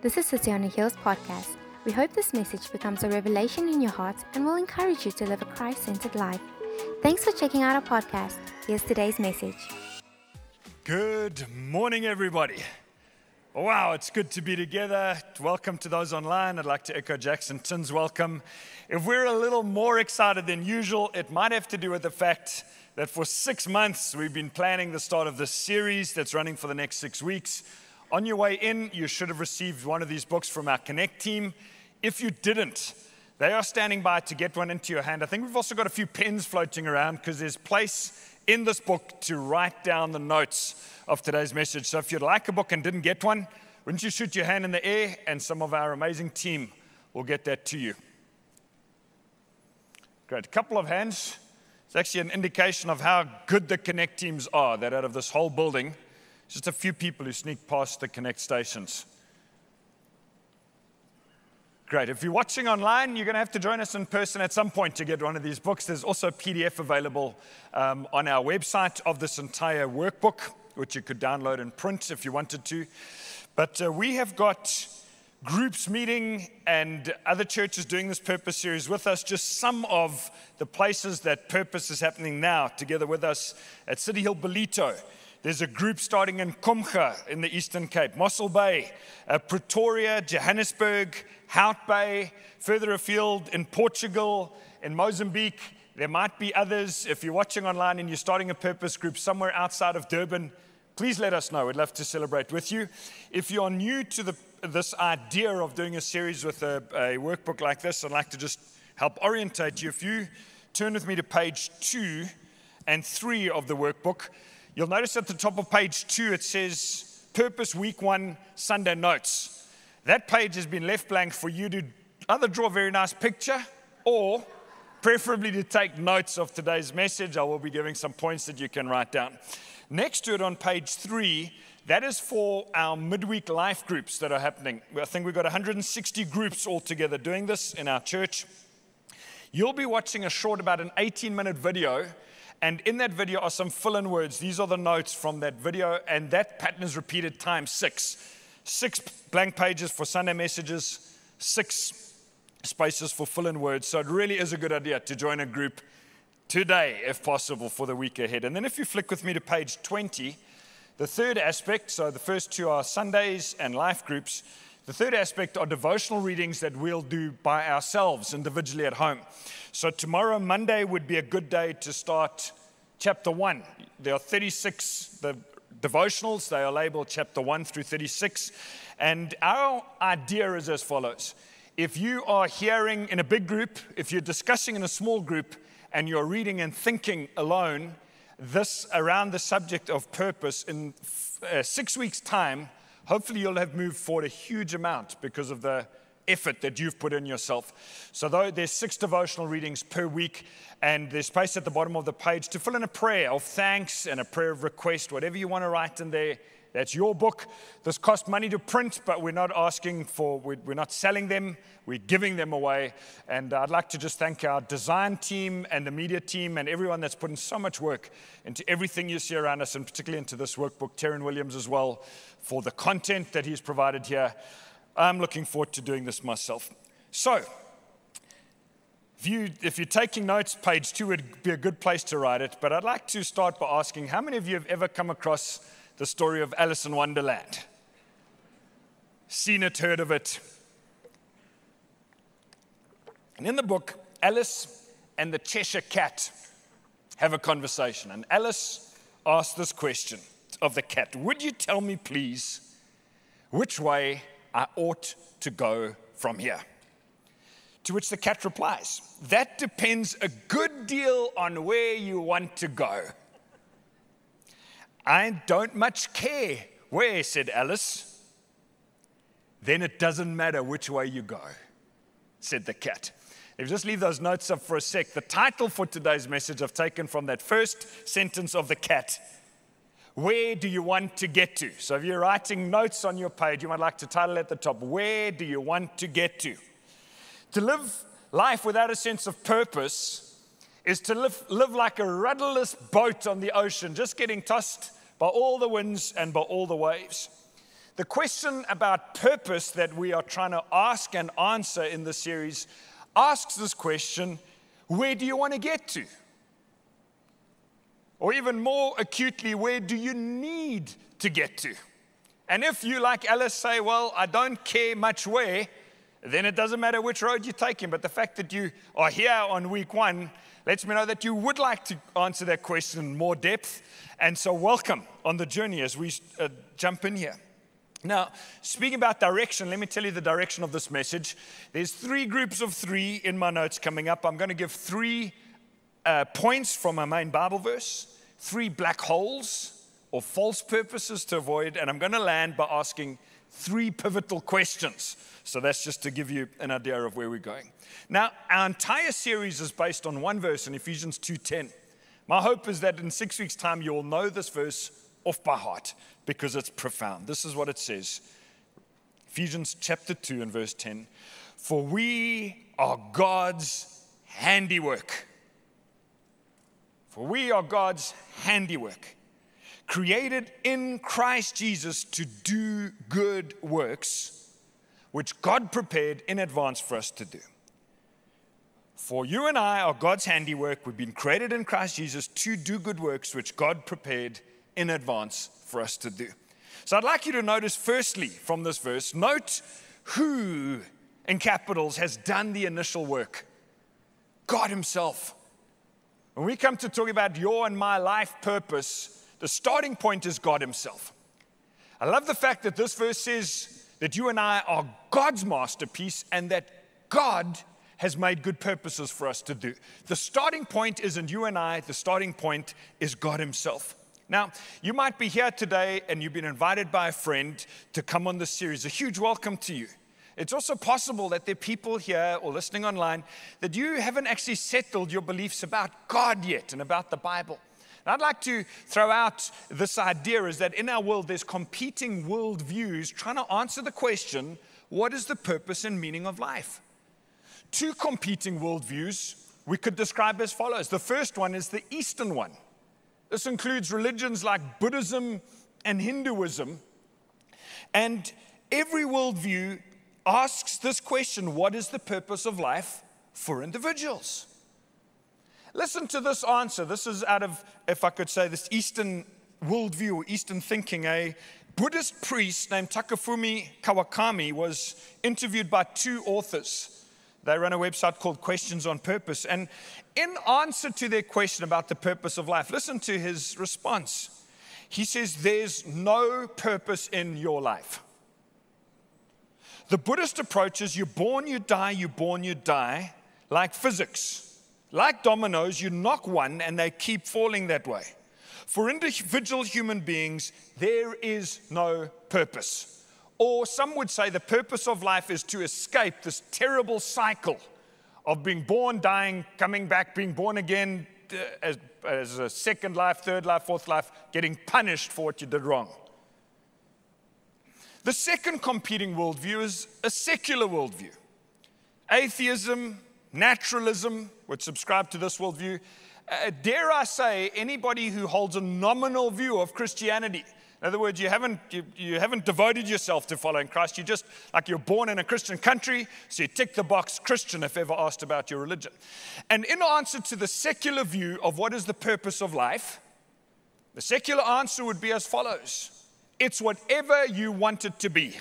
This is City on a Hills podcast. We hope this message becomes a revelation in your heart and will encourage you to live a Christ centered life. Thanks for checking out our podcast. Here's today's message. Good morning, everybody. Wow, it's good to be together. Welcome to those online. I'd like to echo Jackson Tin's welcome. If we're a little more excited than usual, it might have to do with the fact that for six months we've been planning the start of this series that's running for the next six weeks on your way in, you should have received one of these books from our Connect team. If you didn't, they are standing by to get one into your hand. I think we've also got a few pens floating around because there's place in this book to write down the notes of today's message. So if you'd like a book and didn't get one, wouldn't you shoot your hand in the air and some of our amazing team will get that to you? Great. A couple of hands. It's actually an indication of how good the Connect teams are that out of this whole building, just a few people who sneak past the Connect stations. Great. If you're watching online, you're going to have to join us in person at some point to get one of these books. There's also a PDF available um, on our website of this entire workbook, which you could download and print if you wanted to. But uh, we have got groups meeting and other churches doing this purpose series with us. Just some of the places that purpose is happening now together with us at City Hill Ballito there's a group starting in Komga in the Eastern Cape, Mossel Bay, uh, Pretoria, Johannesburg, Hout Bay, further afield in Portugal, in Mozambique. There might be others. If you're watching online and you're starting a purpose group somewhere outside of Durban, please let us know. We'd love to celebrate with you. If you're new to the, this idea of doing a series with a, a workbook like this, I'd like to just help orientate you. If you turn with me to page two and three of the workbook, You'll notice at the top of page two, it says Purpose Week One Sunday Notes. That page has been left blank for you to either draw a very nice picture or preferably to take notes of today's message. I will be giving some points that you can write down. Next to it on page three, that is for our midweek life groups that are happening. I think we've got 160 groups altogether doing this in our church. You'll be watching a short, about an 18 minute video and in that video are some fill in words. These are the notes from that video, and that pattern is repeated times six. Six blank pages for Sunday messages, six spaces for fill in words. So it really is a good idea to join a group today, if possible, for the week ahead. And then if you flick with me to page 20, the third aspect, so the first two are Sundays and life groups. The third aspect are devotional readings that we'll do by ourselves individually at home. So, tomorrow, Monday, would be a good day to start chapter 1. There are 36 the devotionals, they are labeled chapter 1 through 36. And our idea is as follows if you are hearing in a big group, if you're discussing in a small group, and you're reading and thinking alone, this around the subject of purpose in uh, six weeks' time, hopefully you'll have moved forward a huge amount because of the effort that you've put in yourself. So, though there's six devotional readings per week, and there's space at the bottom of the page to fill in a prayer of thanks and a prayer of request, whatever you want to write in there. That's your book. This costs money to print, but we're not asking for, we're not selling them, we're giving them away. And I'd like to just thank our design team and the media team and everyone that's put in so much work into everything you see around us, and particularly into this workbook, Terran Williams as well, for the content that he's provided here. I'm looking forward to doing this myself. So, if, you, if you're taking notes, page two would be a good place to write it. But I'd like to start by asking how many of you have ever come across the story of Alice in Wonderland? Seen it, heard of it? And in the book, Alice and the Cheshire Cat have a conversation. And Alice asks this question of the cat Would you tell me, please, which way I ought to go from here. To which the cat replies, That depends a good deal on where you want to go. I don't much care where, said Alice. Then it doesn't matter which way you go, said the cat. If you just leave those notes up for a sec, the title for today's message I've taken from that first sentence of the cat where do you want to get to? So if you're writing notes on your page, you might like to title at the top, Where do you want to get to? To live life without a sense of purpose is to live, live like a rudderless boat on the ocean, just getting tossed by all the winds and by all the waves. the question about purpose that we are trying to ask and answer in this series asks this question where do you want to get to? Or even more acutely, where do you need to get to? And if you, like Alice, say, Well, I don't care much where, then it doesn't matter which road you're taking. But the fact that you are here on week one lets me know that you would like to answer that question in more depth. And so, welcome on the journey as we uh, jump in here. Now, speaking about direction, let me tell you the direction of this message. There's three groups of three in my notes coming up. I'm going to give three uh, points from my main Bible verse, three black holes or false purposes to avoid, and I'm going to land by asking three pivotal questions. So that's just to give you an idea of where we're going. Now, our entire series is based on one verse in Ephesians 2:10. My hope is that in six weeks' time you'll know this verse off by heart because it's profound. This is what it says Ephesians chapter 2 and verse 10 For we are God's handiwork. For we are God's handiwork, created in Christ Jesus to do good works, which God prepared in advance for us to do. For you and I are God's handiwork. We've been created in Christ Jesus to do good works, which God prepared in advance for us to do. So I'd like you to notice, firstly, from this verse, note who in capitals has done the initial work God Himself. When we come to talk about your and my life purpose, the starting point is God Himself. I love the fact that this verse says that you and I are God's masterpiece and that God has made good purposes for us to do. The starting point isn't you and I, the starting point is God Himself. Now, you might be here today and you've been invited by a friend to come on this series. A huge welcome to you. It's also possible that there are people here or listening online that you haven't actually settled your beliefs about God yet and about the Bible. And I'd like to throw out this idea is that in our world there's competing worldviews trying to answer the question, what is the purpose and meaning of life? Two competing worldviews we could describe as follows. The first one is the Eastern one. This includes religions like Buddhism and Hinduism. And every worldview asks this question what is the purpose of life for individuals? Listen to this answer. This is out of, if I could say, this Eastern worldview or Eastern thinking. A Buddhist priest named Takafumi Kawakami was interviewed by two authors. They run a website called Questions on Purpose. And in answer to their question about the purpose of life, listen to his response. He says, There's no purpose in your life. The Buddhist approach is you're born, you die, you're born, you die, like physics. Like dominoes, you knock one and they keep falling that way. For individual human beings, there is no purpose. Or some would say the purpose of life is to escape this terrible cycle of being born, dying, coming back, being born again uh, as, as a second life, third life, fourth life, getting punished for what you did wrong. The second competing worldview is a secular worldview. Atheism, naturalism would subscribe to this worldview. Uh, dare I say, anybody who holds a nominal view of Christianity in other words, you haven't, you, you haven't devoted yourself to following Christ. You just, like you're born in a Christian country, so you tick the box Christian if ever asked about your religion. And in answer to the secular view of what is the purpose of life, the secular answer would be as follows it's whatever you want it to be.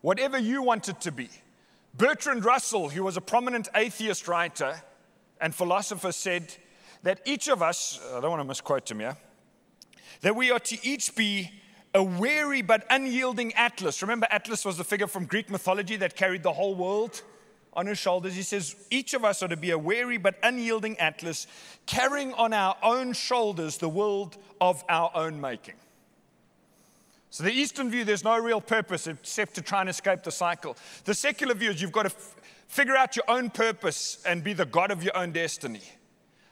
Whatever you want it to be. Bertrand Russell, who was a prominent atheist writer and philosopher, said that each of us, I don't want to misquote him here, that we are to each be a wary but unyielding Atlas. Remember, Atlas was the figure from Greek mythology that carried the whole world on his shoulders. He says, each of us are to be a wary but unyielding Atlas, carrying on our own shoulders the world of our own making. So, the Eastern view, there's no real purpose except to try and escape the cycle. The secular view is you've got to f- figure out your own purpose and be the God of your own destiny.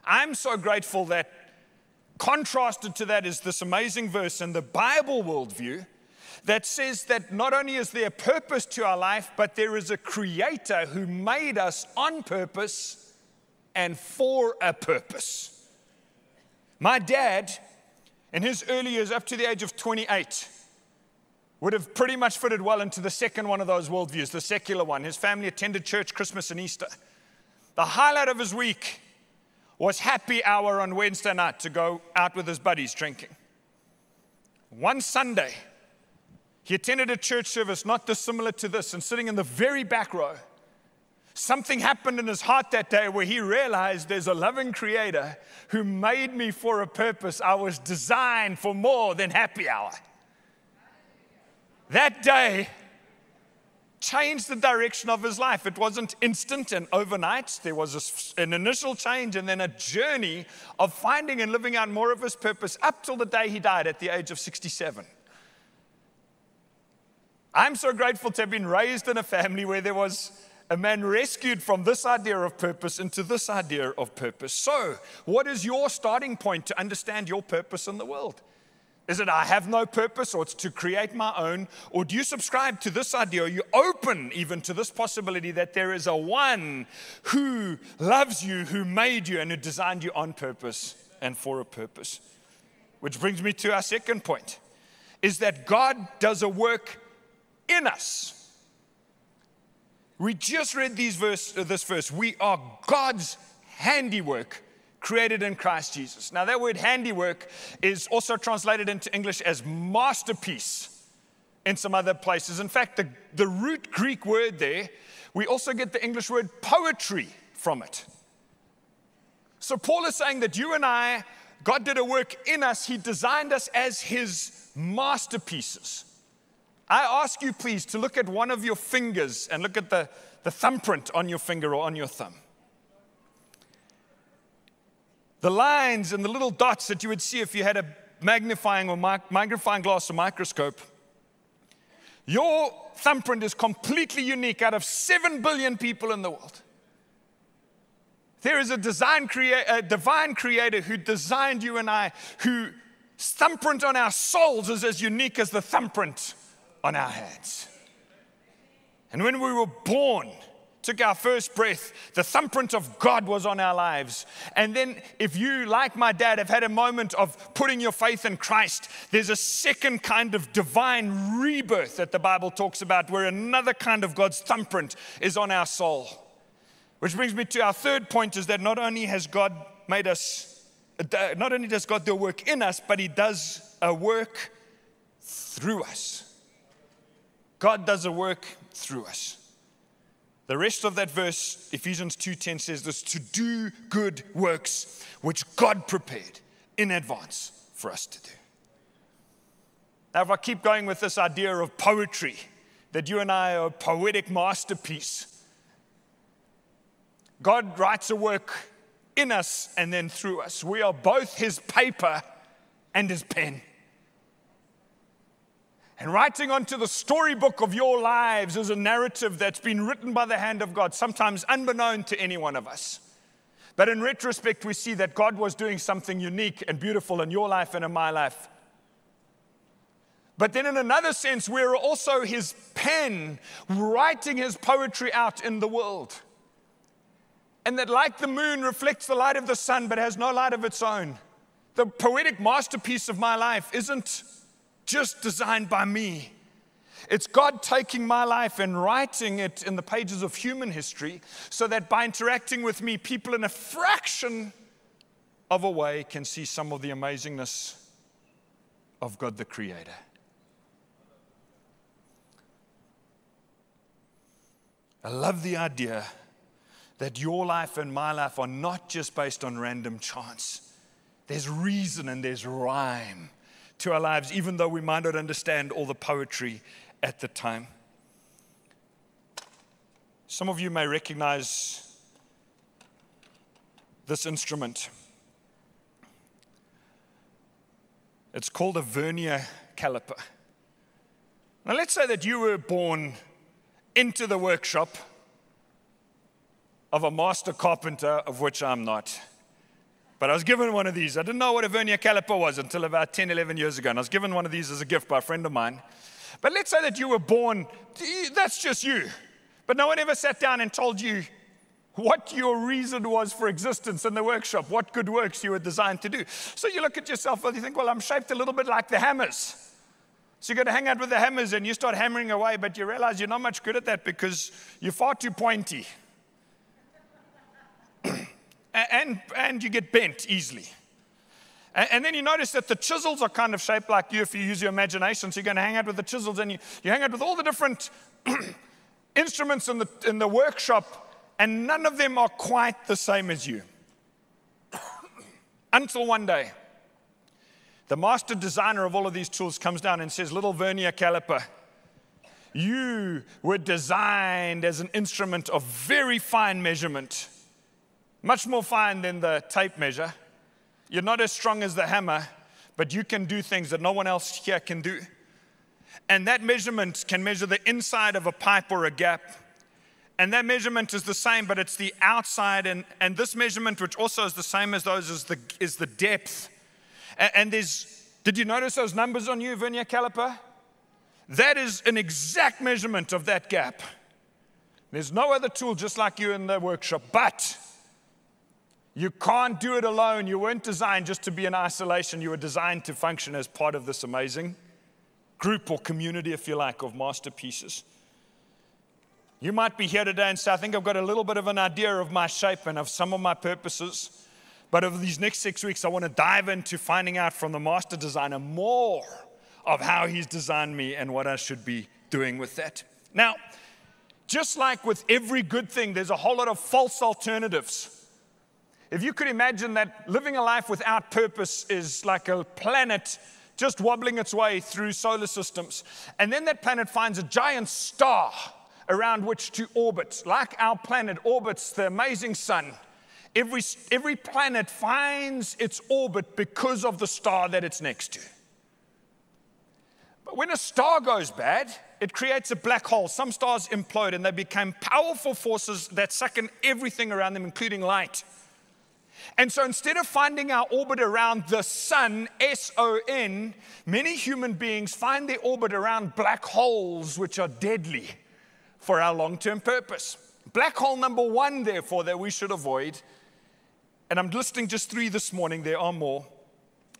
I'm so grateful that Contrasted to that is this amazing verse in the Bible worldview that says that not only is there a purpose to our life, but there is a creator who made us on purpose and for a purpose. My dad in his early years, up to the age of 28, would have pretty much fitted well into the second one of those worldviews, the secular one. His family attended church Christmas and Easter. The highlight of his week was happy hour on Wednesday night to go out with his buddies drinking. One Sunday, he attended a church service not dissimilar to this, and sitting in the very back row, something happened in his heart that day where he realized there's a loving creator who made me for a purpose. I was designed for more than happy hour. That day, changed the direction of his life. It wasn't instant and overnight. There was a, an initial change and then a journey of finding and living out more of his purpose up till the day he died at the age of 67. I'm so grateful to have been raised in a family where there was a man rescued from this idea of purpose into this idea of purpose. So, what is your starting point to understand your purpose in the world? Is it I have no purpose or it's to create my own? Or do you subscribe to this idea? Are you open even to this possibility that there is a one who loves you, who made you, and who designed you on purpose and for a purpose? Which brings me to our second point is that God does a work in us. We just read these verse, uh, this verse. We are God's handiwork created in Christ Jesus. Now, that word handiwork is also translated into English as masterpiece in some other places. In fact, the, the root Greek word there, we also get the English word poetry from it. So, Paul is saying that you and I, God did a work in us, He designed us as His masterpieces. I ask you, please, to look at one of your fingers and look at the, the thumbprint on your finger or on your thumb the lines and the little dots that you would see if you had a magnifying or magnifying glass or microscope. Your thumbprint is completely unique out of 7 billion people in the world. There is a, design crea- a divine creator who designed you and I, who thumbprint on our souls is as unique as the thumbprint on our hands. And when we were born, took our first breath, the thumbprint of God was on our lives. And then, if you, like my dad, have had a moment of putting your faith in Christ, there's a second kind of divine rebirth that the Bible talks about, where another kind of God's thumbprint is on our soul. Which brings me to our third point is that not only has God made us, not only does God do work in us, but He does a work through us. God does a work through us. The rest of that verse, Ephesians 2:10 says this to do good works which God prepared in advance for us to do. Now, if I keep going with this idea of poetry, that you and I are a poetic masterpiece, God writes a work in us and then through us. We are both His paper and His pen. And writing onto the storybook of your lives is a narrative that's been written by the hand of God, sometimes unbeknown to any one of us. But in retrospect, we see that God was doing something unique and beautiful in your life and in my life. But then, in another sense, we're also his pen writing his poetry out in the world. And that, like the moon, reflects the light of the sun but has no light of its own. The poetic masterpiece of my life isn't just designed by me. It's God taking my life and writing it in the pages of human history so that by interacting with me, people in a fraction of a way can see some of the amazingness of God the Creator. I love the idea that your life and my life are not just based on random chance. There's reason and there's rhyme to our lives, even though we might not understand all the poetry at the time. Some of you may recognize this instrument. It's called a vernier caliper. Now, let's say that you were born into the workshop of a master carpenter, of which I'm not. But I was given one of these. I didn't know what a vernier caliper was until about 10, 11 years ago. And I was given one of these as a gift by a friend of mine. But let's say that you were born, that's just you. But no one ever sat down and told you, what your reason was for existence in the workshop, what good works you were designed to do. So you look at yourself and you think, well, I'm shaped a little bit like the hammers. So you're going to hang out with the hammers and you start hammering away, but you realize you're not much good at that because you're far too pointy. And, and you get bent easily. And, and, then you notice that the chisels are kind of shaped like you if you use your imagination. So you're going to hang out with the chisels and you, you hang out with all the different instruments in the, in the workshop and none of them are quite the same as you. Until one day, the master designer of all of these tools comes down and says, Little vernier caliper, you were designed as an instrument of very fine measurement, much more fine than the tape measure. You're not as strong as the hammer, but you can do things that no one else here can do. And that measurement can measure the inside of a pipe or a gap and that measurement is the same, but it's the outside. And, and this measurement, which also is the same as those, is the, is the depth. And, and there's, did you notice those numbers on you, vernier caliper? That is an exact measurement of that gap. There's no other tool just like you in the workshop, but you can't do it alone. You weren't designed just to be in isolation. You were designed to function as part of this amazing group or community, if you like, of masterpieces. You might be here today and say, I think I've got a little bit of an idea of my shape and of some of my purposes. But over these next six weeks, I want to dive into finding out from the master designer more of how he's designed me and what I should be doing with that. Now, just like with every good thing, there's a whole lot of false alternatives. If you could imagine that living a life without purpose is like a planet just wobbling its way through solar systems, and then that planet finds a giant star around which to orbit. Like our planet orbits the amazing sun, every, every planet finds its orbit because of the star that it's next to. But when a star goes bad, it creates a black hole. Some stars implode and they become powerful forces that suck in everything around them, including light. And so instead of finding our orbit around the sun, S O N, many human beings find their orbit around black holes, which are deadly for our long term purpose. Black hole number one, therefore, that we should avoid, and I'm listing just three this morning, there are more.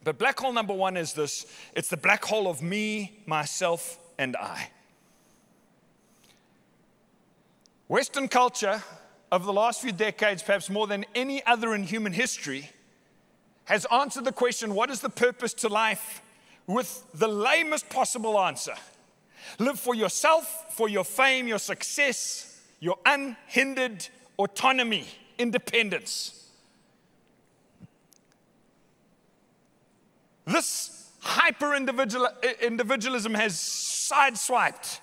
But black hole number one is this it's the black hole of me, myself, and I. Western culture, over the last few decades, perhaps more than any other in human history, has answered the question what is the purpose to life with the lamest possible answer Live for yourself, for your fame, your success, your unhindered autonomy, independence. This hyper eh, individualism has sideswiped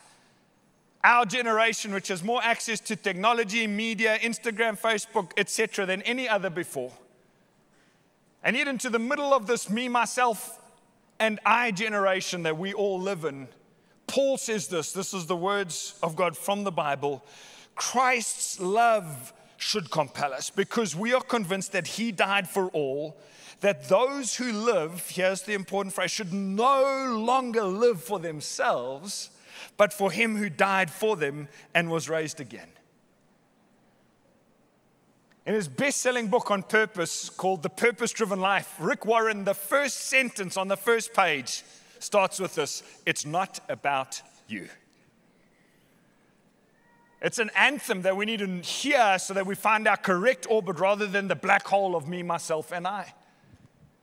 our generation, which has more access to technology, media, Instagram, Facebook, etc., than any other before. And yet, into the middle of this me, myself, and I generation that we all live in, Paul says this this is the words of God from the Bible Christ's love should compel us because we are convinced that he died for all, that those who live, here's the important phrase, should no longer live for themselves, but for him who died for them and was raised again. In his best selling book on purpose called The Purpose Driven Life, Rick Warren, the first sentence on the first page starts with this it's not about you. It's an anthem that we need to hear so that we find our correct orbit rather than the black hole of me, myself, and I.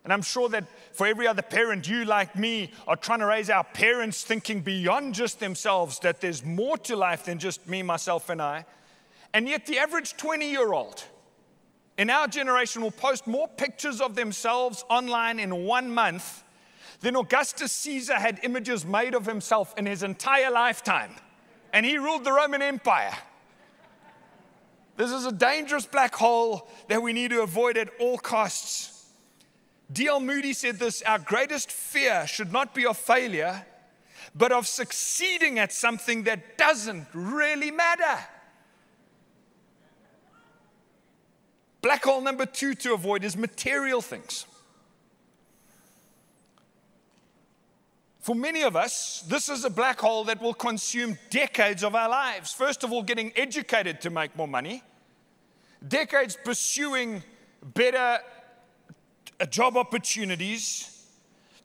And I'm sure that for every other parent, you, like me, are trying to raise our parents thinking beyond just themselves, that there's more to life than just me, myself, and I. And yet, the average 20 year old in our generation will post more pictures of themselves online in one month than Augustus Caesar had images made of himself in his entire lifetime, and he ruled the Roman Empire. This is a dangerous black hole that we need to avoid at all costs. D.L. Moody said this Our greatest fear should not be of failure, but of succeeding at something that doesn't really matter. Black hole number two to avoid is material things. For many of us, this is a black hole that will consume decades of our lives. First of all, getting educated to make more money, decades pursuing better job opportunities,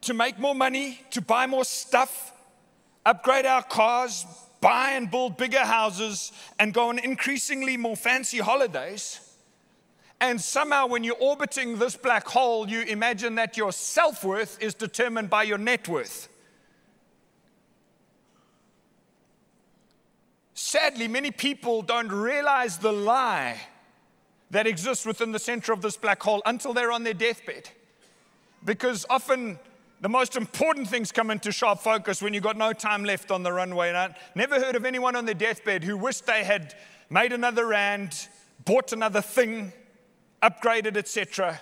to make more money, to buy more stuff, upgrade our cars, buy and build bigger houses, and go on increasingly more fancy holidays. And somehow, when you're orbiting this black hole, you imagine that your self worth is determined by your net worth. Sadly, many people don't realize the lie that exists within the center of this black hole until they're on their deathbed. Because often the most important things come into sharp focus when you've got no time left on the runway. And I never heard of anyone on their deathbed who wished they had made another rand, bought another thing, upgraded, etc.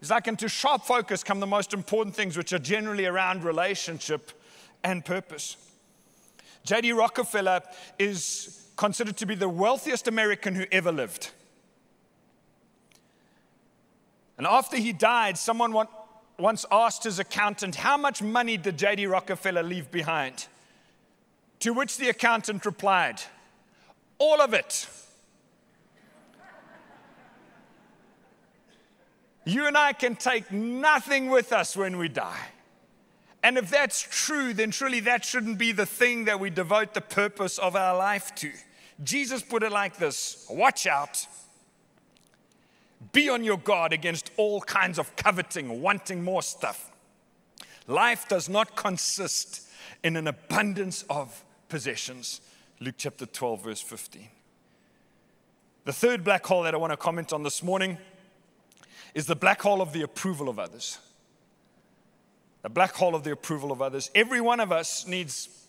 It's like into sharp focus come the most important things, which are generally around relationship and purpose. J.D. Rockefeller is considered to be the wealthiest American who ever lived. And after he died, someone once asked his accountant, How much money did J.D. Rockefeller leave behind? To which the accountant replied, All of it. You and I can take nothing with us when we die. And if that's true, then truly that shouldn't be the thing that we devote the purpose of our life to. Jesus put it like this Watch out. Be on your guard against all kinds of coveting, wanting more stuff. Life does not consist in an abundance of possessions. Luke chapter 12, verse 15. The third black hole that I want to comment on this morning is the black hole of the approval of others. The black hole of the approval of others. Every one of us needs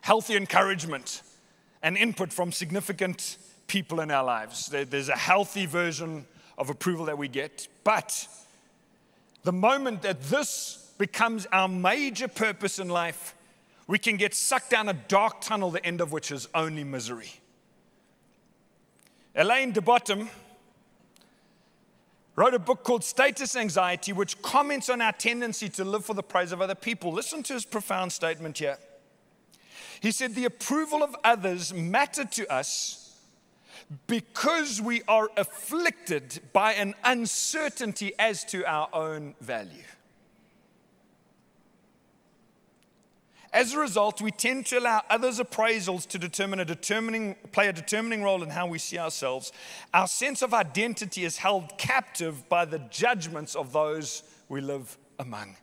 healthy encouragement and input from significant people in our lives. There's a healthy version of approval that we get. But the moment that this becomes our major purpose in life, we can get sucked down a dark tunnel, the end of which is only misery. Alain de Botton wrote a book called Status Anxiety, which comments on our tendency to live for the praise of other people. Listen to his profound statement here. He said, The approval of others mattered to us because we are afflicted by an uncertainty as to our own value. As a result, we tend to allow others' appraisals to determine a determining, play a determining role in how we see ourselves. Our sense of identity is held captive by the judgments of those we live among.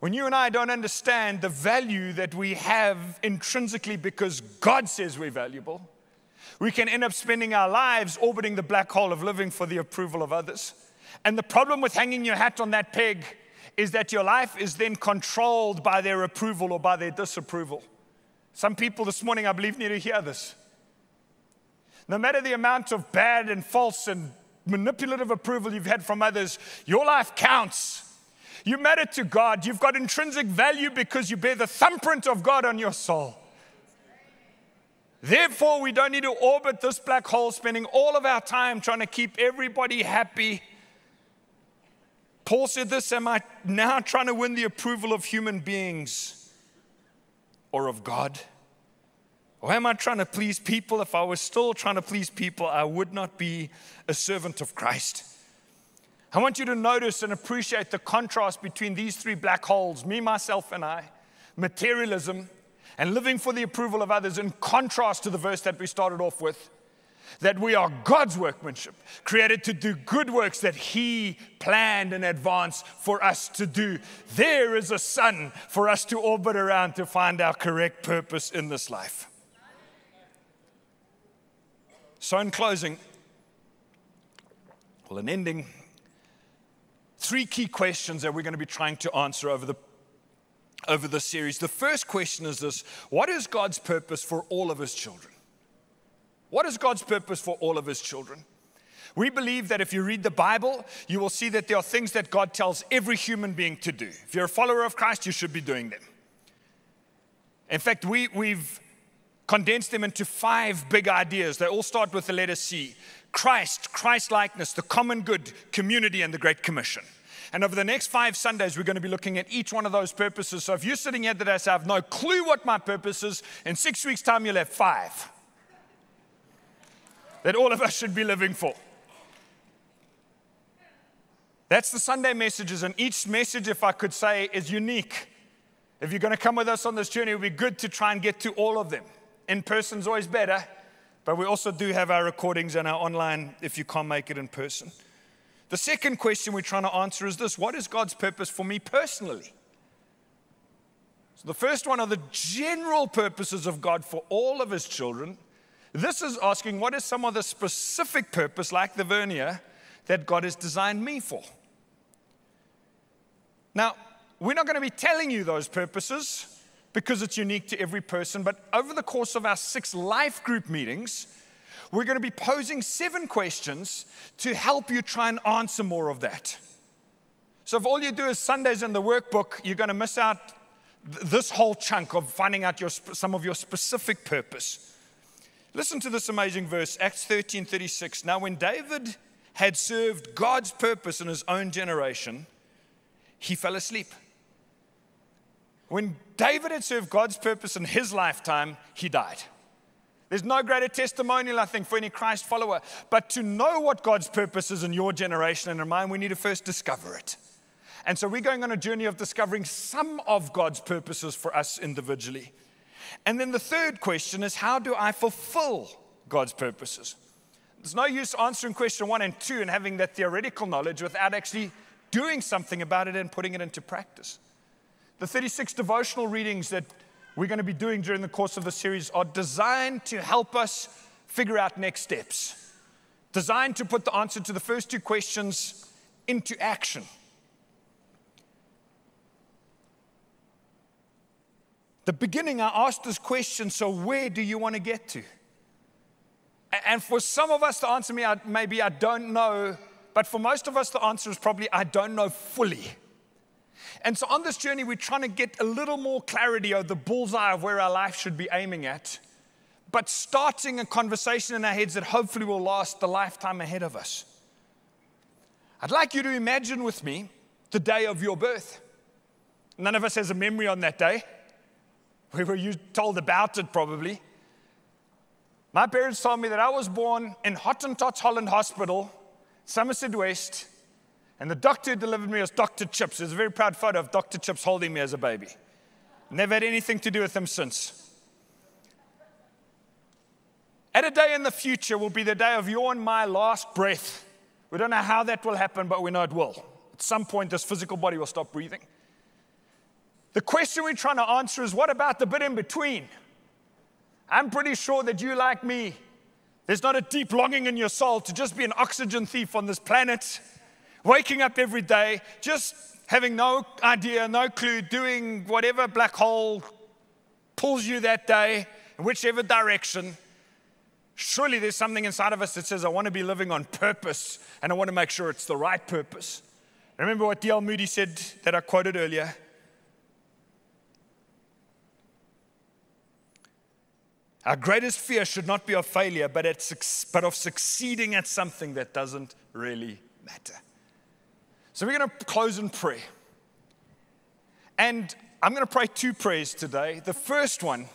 When you and I don't understand the value that we have intrinsically because God says we're valuable, we can end up spending our lives orbiting the black hole of living for the approval of others. And the problem with hanging your hat on that peg is that your life is then controlled by their approval or by their disapproval. Some people this morning, I believe, need to hear this. No matter the amount of bad and false and manipulative approval you've had from others, your life counts. You matter to God. You've got intrinsic value because you bear the thumbprint of God on your soul. Therefore, we don't need to orbit this black hole, spending all of our time trying to keep everybody happy. Paul said this Am I now trying to win the approval of human beings or of God? Or am I trying to please people? If I was still trying to please people, I would not be a servant of Christ. I want you to notice and appreciate the contrast between these three black holes me, myself, and I materialism and living for the approval of others, in contrast to the verse that we started off with that we are God's workmanship, created to do good works that He planned in advance for us to do. There is a sun for us to orbit around to find our correct purpose in this life. So, in closing, well, in ending, three key questions that we're going to be trying to answer over the over the series. The first question is this What is God's purpose for all of his children? What is God's purpose for all of his children? We believe that if you read the Bible, you will see that there are things that God tells every human being to do. If you're a follower of Christ, you should be doing them. In fact, we, we've condensed them into five big ideas. They all start with the letter C Christ, Christ likeness, the common good, community, and the Great Commission. And over the next five Sundays, we're going to be looking at each one of those purposes. So if you're sitting here today, and say, I have no clue what my purpose is, in six weeks' time, you'll have five that all of us should be living for. That's the Sunday messages, and each message, if I could say, is unique. If you're going to come with us on this journey, it would be good to try and get to all of them. In person's always better, but we also do have our recordings and our online if you can't make it in person. The second question we're trying to answer is this What is God's purpose for me personally? So, the first one are the general purposes of God for all of his children. This is asking, What is some of the specific purpose, like the vernier, that God has designed me for? Now, we're not going to be telling you those purposes because it's unique to every person, but over the course of our six life group meetings, we're going to be posing seven questions to help you try and answer more of that. So, if all you do is Sundays in the workbook, you're going to miss out this whole chunk of finding out your, some of your specific purpose. Listen to this amazing verse, Acts 13 36. Now, when David had served God's purpose in his own generation, he fell asleep. When David had served God's purpose in his lifetime, he died. There's no greater testimonial, I think, for any Christ follower. But to know what God's purpose is in your generation and in mine, we need to first discover it. And so we're going on a journey of discovering some of God's purposes for us individually. And then the third question is how do I fulfill God's purposes? There's no use answering question one and two and having that theoretical knowledge without actually doing something about it and putting it into practice. The 36 devotional readings that we're going to be doing during the course of the series are designed to help us figure out next steps, designed to put the answer to the first two questions into action. The beginning, I asked this question so, where do you want to get to? And for some of us, the answer me, maybe I don't know, but for most of us, the answer is probably I don't know fully. And so on this journey, we're trying to get a little more clarity of the bullseye of where our life should be aiming at, but starting a conversation in our heads that hopefully will last the lifetime ahead of us. I'd like you to imagine with me the day of your birth. None of us has a memory on that day. We were told about it probably. My parents told me that I was born in Hottentots Holland Hospital, Somerset West, and the doctor who delivered me was Dr. Chips. There's a very proud photo of Dr. Chips holding me as a baby. Never had anything to do with him since. At a day in the future will be the day of your and my last breath. We don't know how that will happen, but we know it will. At some point, this physical body will stop breathing. The question we're trying to answer is what about the bit in between? I'm pretty sure that you, like me, there's not a deep longing in your soul to just be an oxygen thief on this planet Waking up every day, just having no idea, no clue, doing whatever black hole pulls you that day, in whichever direction. Surely there's something inside of us that says, I want to be living on purpose and I want to make sure it's the right purpose. Remember what D.L. Moody said that I quoted earlier? Our greatest fear should not be of failure, but, but of succeeding at something that doesn't really matter. So we're going to close in prayer. And I'm going to pray two prayers today. The first one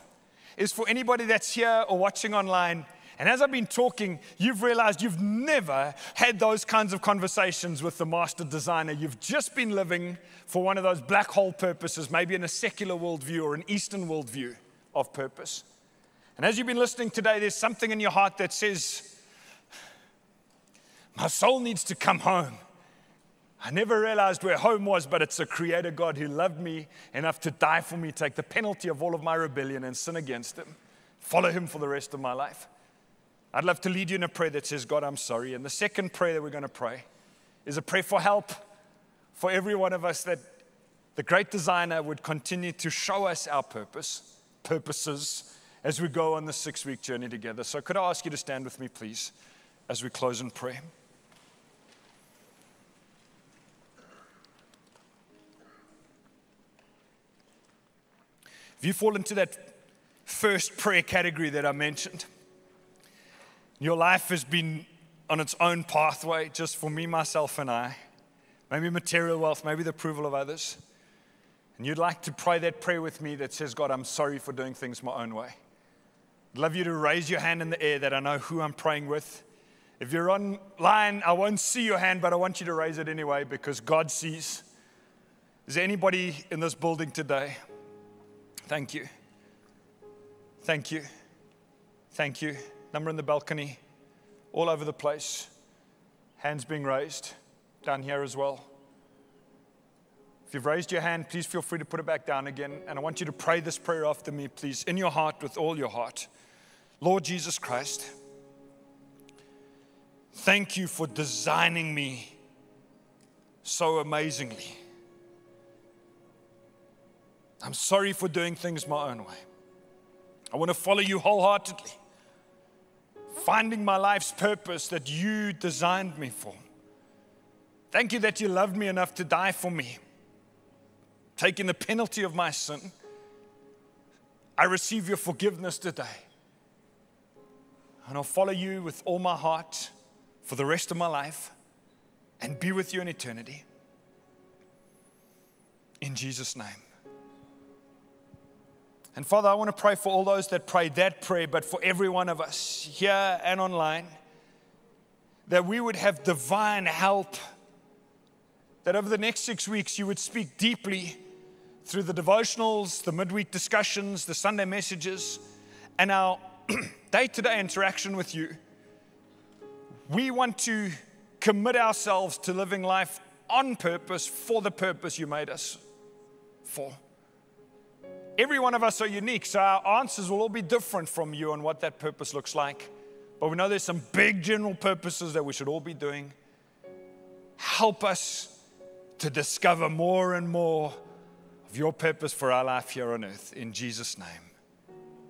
is for anybody that's here or watching online. And as I've been talking, you've realized you've never had those kinds of conversations with the master designer. You've just been living for one of those black hole purposes, maybe in a secular worldview or an Eastern worldview of purpose. And as you've been listening today, there's something in your heart that says, My soul needs to come home. I never realized where home was, but it's a creator God who loved me enough to die for me, take the penalty of all of my rebellion and sin against him, follow him for the rest of my life. I'd love to lead you in a prayer that says, God, I'm sorry. And the second prayer that we're going to pray is a prayer for help for every one of us that the great designer would continue to show us our purpose, purposes, as we go on the six week journey together. So, could I ask you to stand with me, please, as we close in prayer? If you fall into that first prayer category that I mentioned, your life has been on its own pathway, just for me, myself, and I. maybe material wealth, maybe the approval of others. And you'd like to pray that prayer with me that says, God, I'm sorry for doing things my own way. I'd love you to raise your hand in the air that I know who I'm praying with. If you're online, I won't see your hand, but I want you to raise it anyway because God sees. Is there anybody in this building today? Thank you. Thank you. Thank you. Number in the balcony, all over the place. Hands being raised, down here as well. If you've raised your hand, please feel free to put it back down again. And I want you to pray this prayer after me, please, in your heart with all your heart. Lord Jesus Christ, thank you for designing me so amazingly. I'm sorry for doing things my own way. I want to follow you wholeheartedly, finding my life's purpose that you designed me for. Thank you that you loved me enough to die for me, taking the penalty of my sin. I receive your forgiveness today. And I'll follow you with all my heart for the rest of my life and be with you in eternity. In Jesus' name. And Father, I want to pray for all those that prayed that prayer, but for every one of us here and online, that we would have divine help. That over the next six weeks, you would speak deeply through the devotionals, the midweek discussions, the Sunday messages, and our day to day interaction with you. We want to commit ourselves to living life on purpose for the purpose you made us for. Every one of us are unique, so our answers will all be different from you on what that purpose looks like. But we know there's some big general purposes that we should all be doing. Help us to discover more and more of your purpose for our life here on earth. In Jesus' name,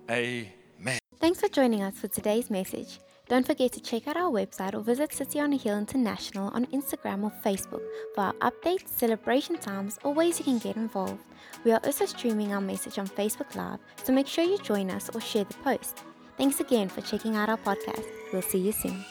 amen. Thanks for joining us for today's message. Don't forget to check out our website or visit City on a Hill International on Instagram or Facebook for our updates, celebration times, or ways you can get involved. We are also streaming our message on Facebook Live, so make sure you join us or share the post. Thanks again for checking out our podcast. We'll see you soon.